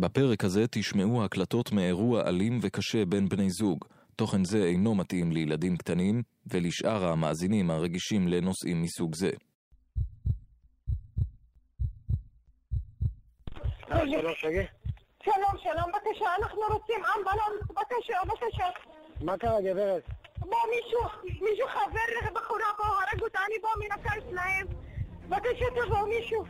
בפרק הזה תשמעו הקלטות מאירוע אלים וקשה בין בני זוג. תוכן זה אינו מתאים לילדים קטנים ולשאר המאזינים הרגישים לנושאים מסוג זה. שלום. שלום, בבקשה, אנחנו רוצים אמבלנס, בבקשה, בבקשה. מה קרה, גברת? בוא מישהו, מישהו חבר בחורה פה, הרג אותה, אני בוא מן הקיץ להם. בבקשה, תבוא מישהו.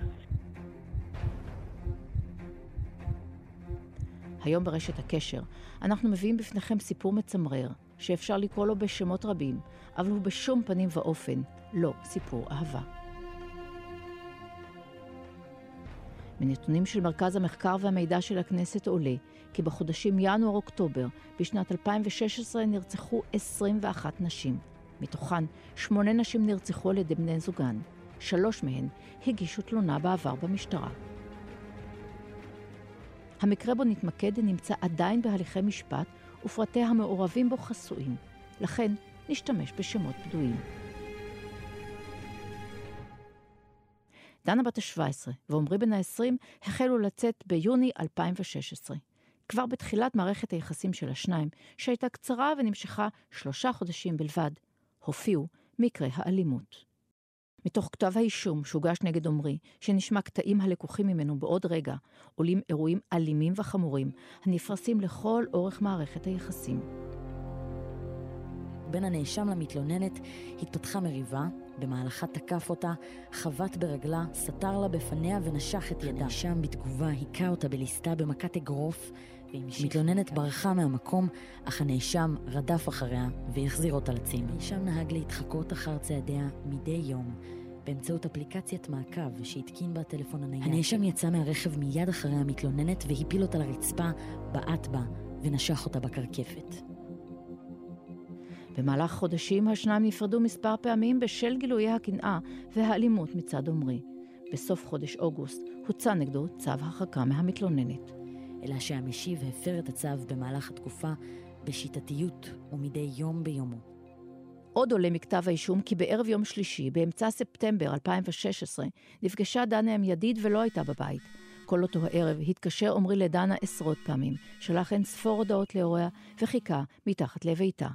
היום ברשת הקשר אנחנו מביאים בפניכם סיפור מצמרר, שאפשר לקרוא לו בשמות רבים, אבל הוא בשום פנים ואופן לא סיפור אהבה. מנתונים של מרכז המחקר והמידע של הכנסת עולה כי בחודשים ינואר-אוקטובר בשנת 2016 נרצחו 21 נשים. מתוכן, שמונה נשים נרצחו על ידי בני זוגן. שלוש מהן הגישו תלונה בעבר במשטרה. המקרה בו נתמקד נמצא עדיין בהליכי משפט, ופרטי המעורבים בו חסויים. לכן, נשתמש בשמות בדויים. דנה בת ה-17 ועמרי בן ה-20 החלו לצאת ביוני 2016. כבר בתחילת מערכת היחסים של השניים, שהייתה קצרה ונמשכה שלושה חודשים בלבד, הופיעו מקרי האלימות. מתוך כתב האישום שהוגש נגד עמרי, שנשמע קטעים הלקוחים ממנו בעוד רגע, עולים אירועים אלימים וחמורים, הנפרסים לכל אורך מערכת היחסים. בין הנאשם למתלוננת התפתחה מריבה, במהלכה תקף אותה, חבט ברגלה, סתר לה בפניה ונשך את ידה. הנאשם בתגובה היכה אותה בליסתה במכת אגרוף, מתלוננת ברחה מהמקום, אך הנאשם רדף אחריה והחזיר אותה לצים. הנאשם נהג להתחקות אחר צעדיה מדי יום. באמצעות אפליקציית מעקב שהתקין בה הטלפון הנייד. הנאשם יצא מהרכב מיד אחרי המתלוננת והפיל אותה לרצפה, בעט בה ונשך אותה בקרקפת. במהלך חודשים השניים נפרדו מספר פעמים בשל גילויי הקנאה והאלימות מצד עמרי. בסוף חודש אוגוסט הוצא נגדו צו הרחקה מהמתלוננת. אלא שהמשיב הפר את הצו במהלך התקופה בשיטתיות ומדי יום ביומו. עוד עולה מכתב האישום כי בערב יום שלישי, באמצע ספטמבר 2016, נפגשה דנה עם ידיד ולא הייתה בבית. כל אותו הערב התקשר עמרי לדנה עשרות פעמים, שלח אין ספור הודעות להוריה וחיכה מתחת לביתה.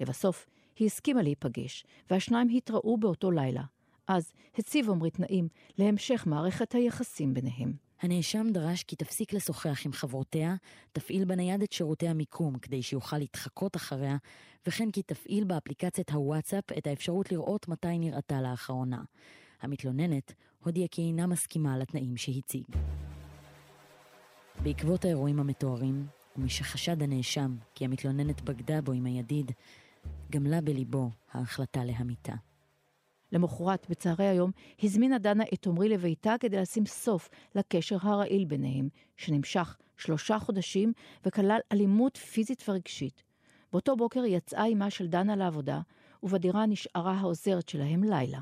לבסוף, היא הסכימה להיפגש, והשניים התראו באותו לילה. אז הציב עמרי תנאים להמשך מערכת היחסים ביניהם. הנאשם דרש כי תפסיק לשוחח עם חברותיה, תפעיל בנייד את שירותי המיקום כדי שיוכל להתחקות אחריה, וכן כי תפעיל באפליקציית הוואטסאפ את האפשרות לראות מתי נראתה לאחרונה. המתלוננת הודיעה כי אינה מסכימה לתנאים שהציג. בעקבות האירועים המתוארים, ומשחשד הנאשם כי המתלוננת בגדה בו עם הידיד, גמלה בליבו ההחלטה להמיתה. למחרת, בצהרי היום, הזמינה דנה את עמרי לביתה כדי לשים סוף לקשר הרעיל ביניהם, שנמשך שלושה חודשים וכלל אלימות פיזית ורגשית. באותו בוקר יצאה אמה של דנה לעבודה, ובדירה נשארה העוזרת שלהם לילה.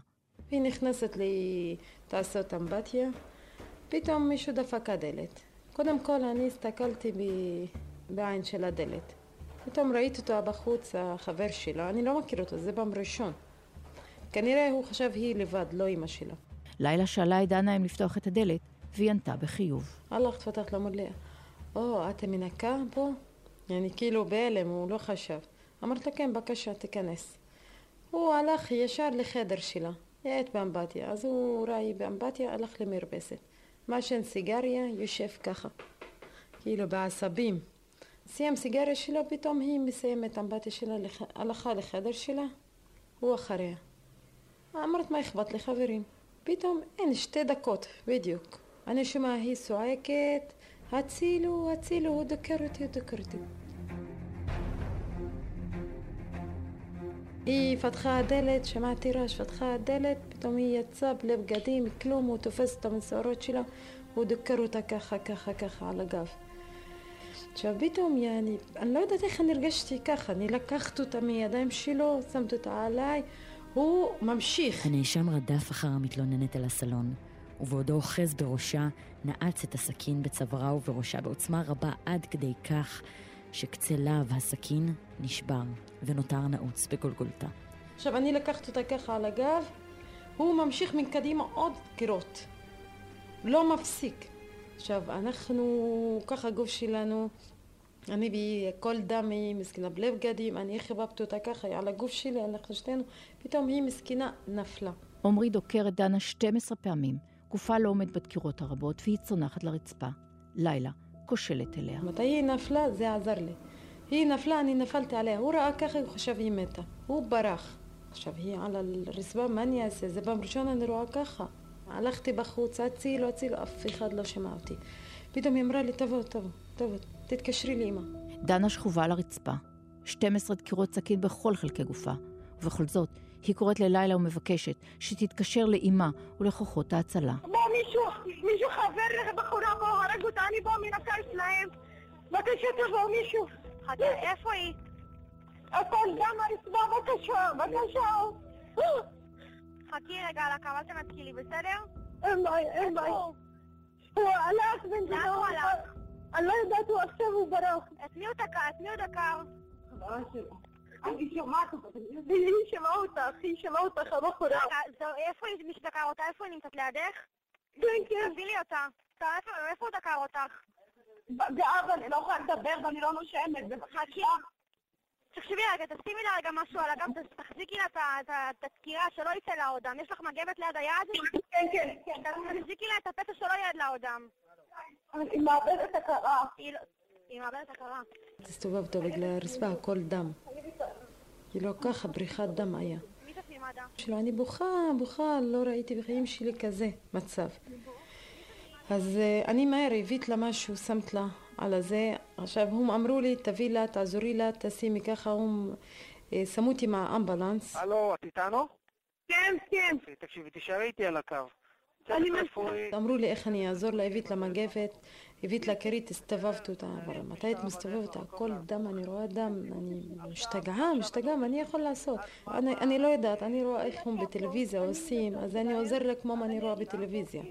היא נכנסת לי לעשות אמבטיה, פתאום מישהו דפק הדלת. קודם כל אני הסתכלתי ב... בעין של הדלת. פתאום ראיתי אותו בחוץ, החבר שלו, אני לא מכיר אותו, זה פעם ראשון. כנראה הוא חשב היא לבד, לא אימא שלה. לילה שאלה את דנה אם לפתוח את הדלת, והיא ענתה בחיוב. הלכת פתחת לו, לי, או, את מנקה פה? אני כאילו בהלם, הוא לא חשב. אמרת לו, כן, בבקשה, תיכנס. הוא הלך ישר לחדר שלה, יעט באמבטיה. אז הוא ראה באמבטיה, הלך למרפסת. מעשן סיגריה, יושב ככה. כאילו בעשבים. סיים סיגריה שלו, פתאום היא מסיימת אמבטיה שלה, הלכה לחדר שלה, הוא אחריה. אמרת מה אכפת לי חברים? פתאום אין שתי דקות בדיוק. אני שומע היא צועקת הצילו, הצילו, הוא דוקר אותי, הוא דוקר אותי. היא פתחה הדלת, שמעתי רעש, פתחה הדלת, פתאום היא יצאה בלי בגדים, כלום, הוא תופס את המסורות שלה, הוא דוקר אותה ככה, ככה, ככה על הגב. עכשיו פתאום, אני, אני לא יודעת איך אני הרגשתי ככה, אני לקחת אותה מידיים שלו, שמת אותה עליי, הוא ממשיך. הנאשם רדף אחר המתלוננת אל הסלון, ובעודו אוחז בראשה, נעץ את הסכין בצווארה ובראשה בעוצמה רבה עד כדי כך שקצה להב הסכין נשבר ונותר נעוץ בגולגולתה. עכשיו אני לקחת אותה ככה על הגב, הוא ממשיך מקדימה עוד דקירות. לא מפסיק. עכשיו, אנחנו, ככה הגוף שלנו, אני בכל דם היא מסכנה בלי בגדים, אני חיבבתי אותה ככה, על הגוף שלי, אנחנו שתינו, פתאום היא מסכנה נפלה. עמרי דוקר את דנה 12 פעמים, גופה לא עומד בדקירות הרבות והיא צונחת לרצפה. לילה, כושלת אליה. מתי היא נפלה, זה עזר לי. היא נפלה, אני נפלתי עליה. הוא ראה ככה, הוא חשב היא מתה. הוא ברח. עכשיו היא על הרצפה, מה אני אעשה? זה פעם ראשונה אני רואה ככה. הלכתי בחוץ, הצילו, הצילו, אף אחד לא שמע אותי. פתאום היא אמרה לי, תבוא, תבוא, תבוא, תתקשרי לאמא. דנה שכובה על הרצפה, 12 דקירות סכין בכל חלקי גופה, ובכל זאת, היא קוראת ללילה ומבקשת שתתקשר לאימה ולכוחות ההצלה. בוא מישהו, מישהו חבר בחורה פה, הרג אותה, אני בוא הקר שלהם. בבקשה תבוא מישהו. איפה היא? הכל דם הרצפה, בבקשה, בבקשה. חכי רגע על הקו, אל תנתקי בסדר? אין בעיה, אין בעיה. הוא הלך בן לאן הוא הלך? אני לא יודעת, הוא עכשיו הוא ברח. את מי הוא דקר? את מי הוא דקר? אני שומעת אותך, היא שמעה אותך, היא שמעה אותך. רגע, זו- איפה מי שדקר אותה? איפה היא נמצאת לידך? כן, כן. תביא לי אותה. איפה- הוא דקר אותך? באבא, אני לא יכולה לדבר ואני לא נושמת, בבקשה. תקשיבי רגע, תשימי לה רגע משהו על הגב, תחזיקי לה את הדקירה, שלא יצא לה עוד דם. יש לך מגבת ליד היד? כן, כן, כן. תחזיקי לה את הפצע שלא ירד לה עוד דם. היא מאבדת הכרה. היא לא- היא מאבדת הכרה. הסתובבתי בגלל הרצפה, הכל דם. כאילו ככה, בריחת דם היה. מי תפעיל מד"א? שלו, אני בוכה, בוכה, לא ראיתי בחיים שלי כזה מצב. אז אה, אני מהר הבאת לה משהו, שמת לה על הזה. עכשיו, הם אמרו לי, תביא לה, תעזורי לה, תשימי ככה, הם אה, שמו אותי עם האמבולנס. הלו, את איתנו? כן, כן. תקשיבי, תישארי איתי על הקו. צוות רפואי, אמרו לי איך אני אעזור לה, הבאת לה מגבת, הבאת לה כרית, הסתובבתי אותה, אבל מתי את מסתובבת? הכל דם, אני רואה דם, אני משתגעה, משתגעה, מה אני יכול לעשות? אני, אני לא יודעת, אני רואה איך הם בטלוויזיה עושים, אז אני עוזר לה כמו מה אני רואה בטלוויזיה.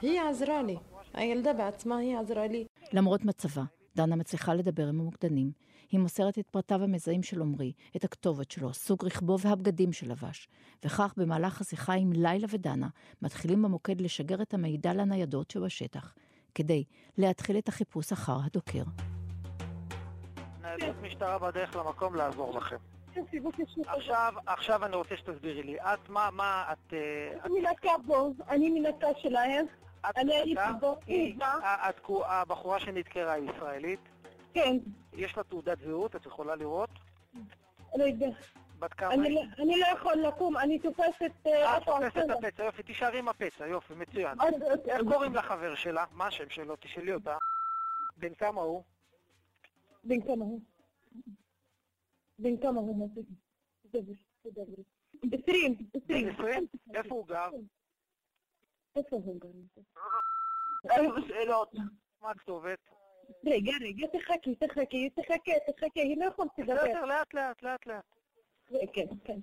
היא עזרה לי, הילדה בעצמה, היא עזרה לי. למרות מצבה, דנה מצליחה לדבר עם המוקדנים. היא מוסרת את פרטיו המזהים של עמרי, את הכתובת שלו, סוג רכבו והבגדים שלבש. וכך, במהלך השיחה עם לילה ודנה, מתחילים במוקד לשגר את המידע לניידות שבשטח, כדי להתחיל את החיפוש אחר הדוקר. ניידות משטרה בדרך למקום לעזור לכם. עכשיו, עכשיו אני רוצה שתסבירי לי. את, מה, מה, את... אה, את- אני מנקה בו, אני מנקה שלהם. הבחורה שנדקרה היא ישראלית. כן, יש לה תעודת זהות, את יכולה לראות? לא יודע. בת כמה אני היא? לא- אני לא יכול לקום, אני תופסת... אה, תופסת? את הפצע, יופי, תישארי עם הפצע, יופי, מצוין. איך קוראים לחבר שלה? מה השם שלו? תשאלי אותה. בן כמה הוא? בן כמה הוא? בן כמה הוא? מה זה? דבר, דבר. עשרים, עשרים. בן 20? איפה הוא גר? היו שאלות. מה הכתובת? רגע, רגע, תחכי, תחכי, תחכי, תחכי, היא לא יכולת לדבר. לאט לאט, לאט לאט. כן, כן,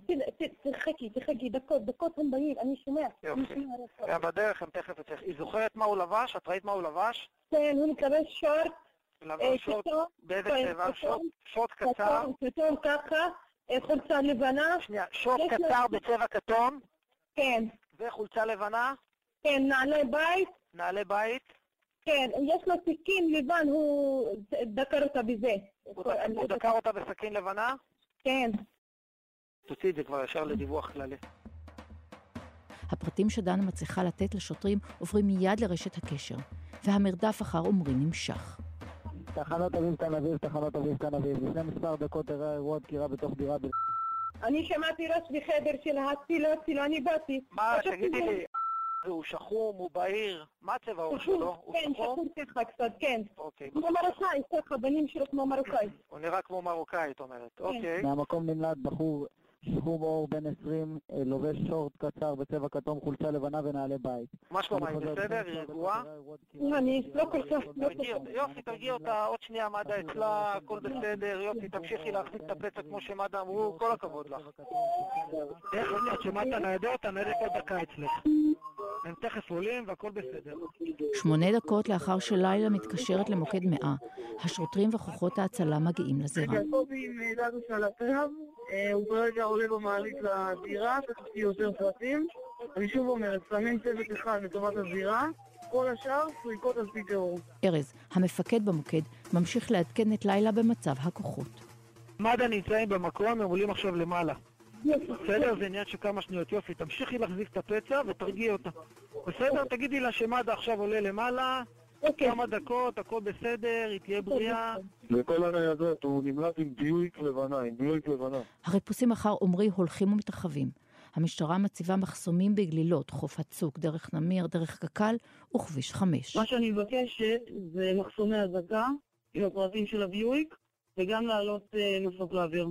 תחכי, תחכי, דקות, דקות הם באים, אני שומע. יופי. בדרך, הם תכף אצלך. היא זוכרת מה הוא לבש? את ראית מה הוא לבש? כן, הוא מקבל שורט, אה, לבש שורט, כתום, באיזה כן, צבע? שורט- שורט קצר? כתום, ככה, אה, חולצה לבנה, שנייה, שורט קצר בצבע כתום, כן, וחולצה לבנה, כן, נעלי בית, נעלי בית. כן, יש לו סכין לבן, הוא דקר אותה בזה. הוא דק- הוא דקר אותה בסכין לבנה? כן. תוציא את זה כבר ישר לדיווח כללי. הפרטים שדנה מצליחה לתת לשוטרים עוברים מיד לרשת הקשר, והמרדף אחר עמרי נמשך. תחנות אביב תל אביב, תחנות אביב תל אביב. לפני מספר דקות אירע אירוע דקירה בתוך דירה ב... אני שמעתי רעש בחדר של הצילו, הצילו, אני באתי. מה, תגידי לי, הוא שחום, הוא בהיר? מה הצבע העור שלו? הוא כן, שחום? שחור ככה קצת, כן. אוקיי. כמו מרוקאי, ככה, בנים שלו כמו מרוקאי. הוא נראה כמו מרוקאי, את אומרת. כן. אוקיי. מהמקום נמלט בחור שחום עור בן 20, אה, לובש שורט קצר בצבע כתום, חולצה לבנה ונעלי בית. מה אני חוזר, בסדר? היא רגועה? דקירה אני לא כל כך- לא יופי, תרגיעי אותה, עוד שנייה מד"א אצלה, הכל בסדר, יופי, תמשיכי להחזיק את הפצע כמו שמד"א אמרו, כל הכבוד לך. איך את שומעת את הניידות? הניידת עוד דקה אצלך. הם תכף עולים והכל בסדר. שמונה דקות לאחר שלילה מתקשרת למוקד 100, השוטרים וכוחות ההצלה מגיעים לזירה. קובי מאילת על הקו, הוא כרגע עולה במעלית לדירה, תכף יהיו יותר פרטים. אני שוב אומרת, שמים צוות אחד לטובת הזירה, כל השאר סריקות על פי טרור. ארז, המפקד במוקד, ממשיך לעדכן את לילה במצב הכוחות. מד"א נמצאים במקום, הם עולים עכשיו למעלה. בסדר? זה עניין של כמה שניות. יופי, תמשיכי להחזיק את הפצע ותרגיעי אותה. בסדר? תגידי לה שמד"א עכשיו עולה למעלה, כמה דקות, הכל בסדר, היא תהיה בריאה. וכל הניידות, הוא נמלט עם דיוק לבנה, עם דיוק לבנה. החיפושים אחר עמרי הולכים ומתרחבים. המשטרה מציבה מחסומים בגלילות, חוף הצוק, דרך נמיר, דרך קק"ל וכביש 5. מה שאני מבקשת זה מחסומי אזעקה עם הפרטים של הביואיק וגם לעלות אה, מסוק לאוויר.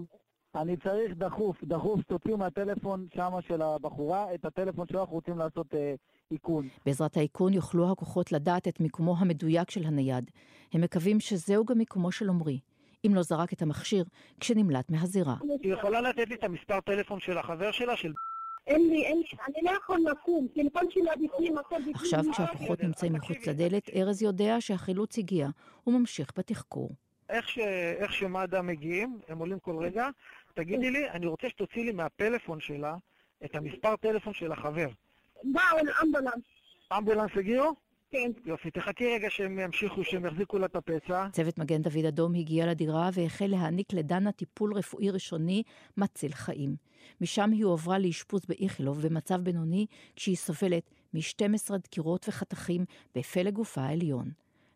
אני צריך דחוף, דחוף, תוציאו מהטלפון שמה של הבחורה את הטלפון שלו, אנחנו רוצים לעשות אה, איכון. בעזרת האיכון יוכלו הכוחות לדעת את מיקומו המדויק של הנייד. הם מקווים שזהו גם מיקומו של עמרי, אם לא זרק את המכשיר כשנמלט מהזירה. היא יכולה לתת לי את המספר טלפון של החבר שלה, של... אין לי, אין לי, אני לא יכול לקום, טלפון שלה בפנים, הכל בפנים. עכשיו כשהכוחות נמצאים מחוץ לדלת, ארז יודע שהחילוץ הגיע, וממשיך בתחקור. איך, ש... איך שמד"א מגיעים, הם עולים כל רגע, תגידי לי, אני רוצה שתוציא לי מהפלאפון שלה את המספר טלפון של החבר. באו אמבולנס. אמבולנס הגיעו? כן. יופי, תחכי רגע שהם ימשיכו, שהם יחזיקו לה את הפצע. צוות מגן דוד אדום הגיע לדירה והחל להעניק לדנה טיפול רפואי ראשוני מציל חיים. משם היא הועברה לאשפוז באיכילוב במצב בינוני, כשהיא סובלת מ-12 דקירות וחתכים בפלג גופה העליון.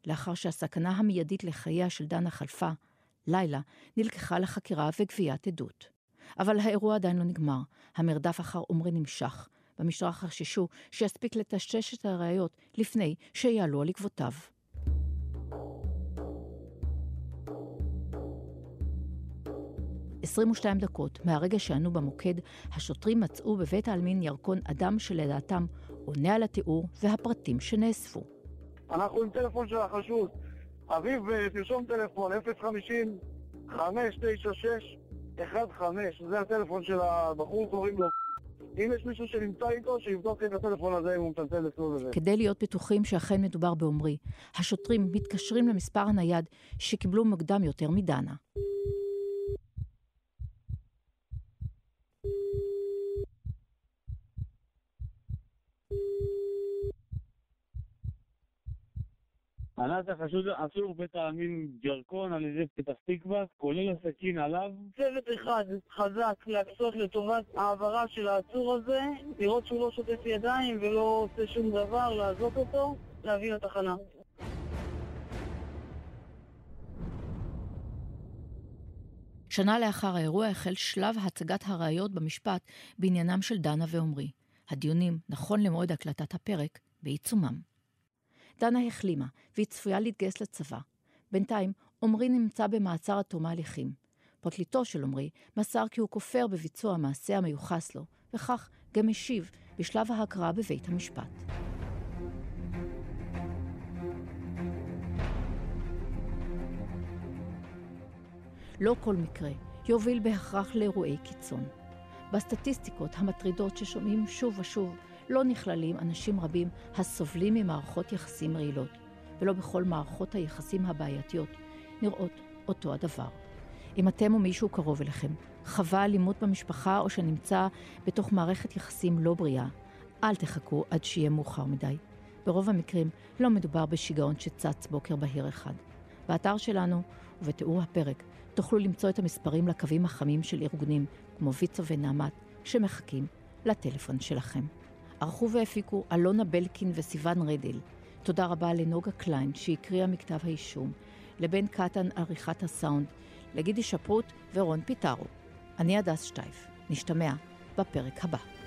לאחר שהסכנה המיידית לחייה של דנה חלפה, לילה נלקחה לחקירה וגביית עדות. אבל האירוע עדיין לא נגמר. המרדף אחר עומרי נמשך. במשטרה חששו שיספיק לטשטש את הראיות לפני שיעלו על עקבותיו. עשרים ושתיים דקות מהרגע שענו במוקד, השוטרים מצאו בבית העלמין ירקון אדם שלדעתם עונה על התיאור והפרטים שנאספו. אנחנו עם טלפון של החשוד. אביב, אה, תרשום טלפון 050 596 15, זה הטלפון של הבחור, קוראים לו אם יש מישהו שנמצא איתו, שיבדוק את הטלפון הזה אם הוא מצלצל אצלו וזה. כדי להיות בטוחים שאכן מדובר בעומרי, השוטרים מתקשרים למספר הנייד שקיבלו מוקדם יותר מדנה. ענת החשוד עצור בית העלמין ג'רקון על ידי פתח תקווה, כולל הסכין עליו. צוות אחד חזק להקצות לטובת העברה של העצור הזה, לראות שהוא לא שוטף ידיים ולא עושה שום דבר, לעזוב אותו, להביא לתחנה. שנה לאחר האירוע החל שלב הצגת הראיות במשפט בעניינם של דנה ועמרי. הדיונים, נכון למועד הקלטת הפרק, בעיצומם. דנה החלימה, והיא צפויה להתגייס לצבא. בינתיים, עמרי נמצא במעצר עד תום ההליכים. פרקליטו של עמרי מסר כי הוא כופר בביצוע המעשה המיוחס לו, וכך גם השיב בשלב ההקראה בבית המשפט. לא כל מקרה יוביל בהכרח לאירועי קיצון. בסטטיסטיקות המטרידות ששומעים שוב ושוב לא נכללים אנשים רבים הסובלים ממערכות יחסים רעילות, ולא בכל מערכות היחסים הבעייתיות נראות אותו הדבר. אם אתם או מישהו קרוב אליכם חווה אלימות במשפחה או שנמצא בתוך מערכת יחסים לא בריאה, אל תחכו עד שיהיה מאוחר מדי. ברוב המקרים לא מדובר בשיגעון שצץ בוקר בהיר אחד. באתר שלנו ובתיאור הפרק תוכלו למצוא את המספרים לקווים החמים של ארגונים כמו ויצו ונעמת שמחכים לטלפון שלכם. ערכו והפיקו אלונה בלקין וסיון רדל. תודה רבה לנוגה קליין שהקריאה מכתב האישום, לבן קטן עריכת הסאונד, לגידי שפרוט ורון פיטרו. אני הדס שטייף. נשתמע בפרק הבא.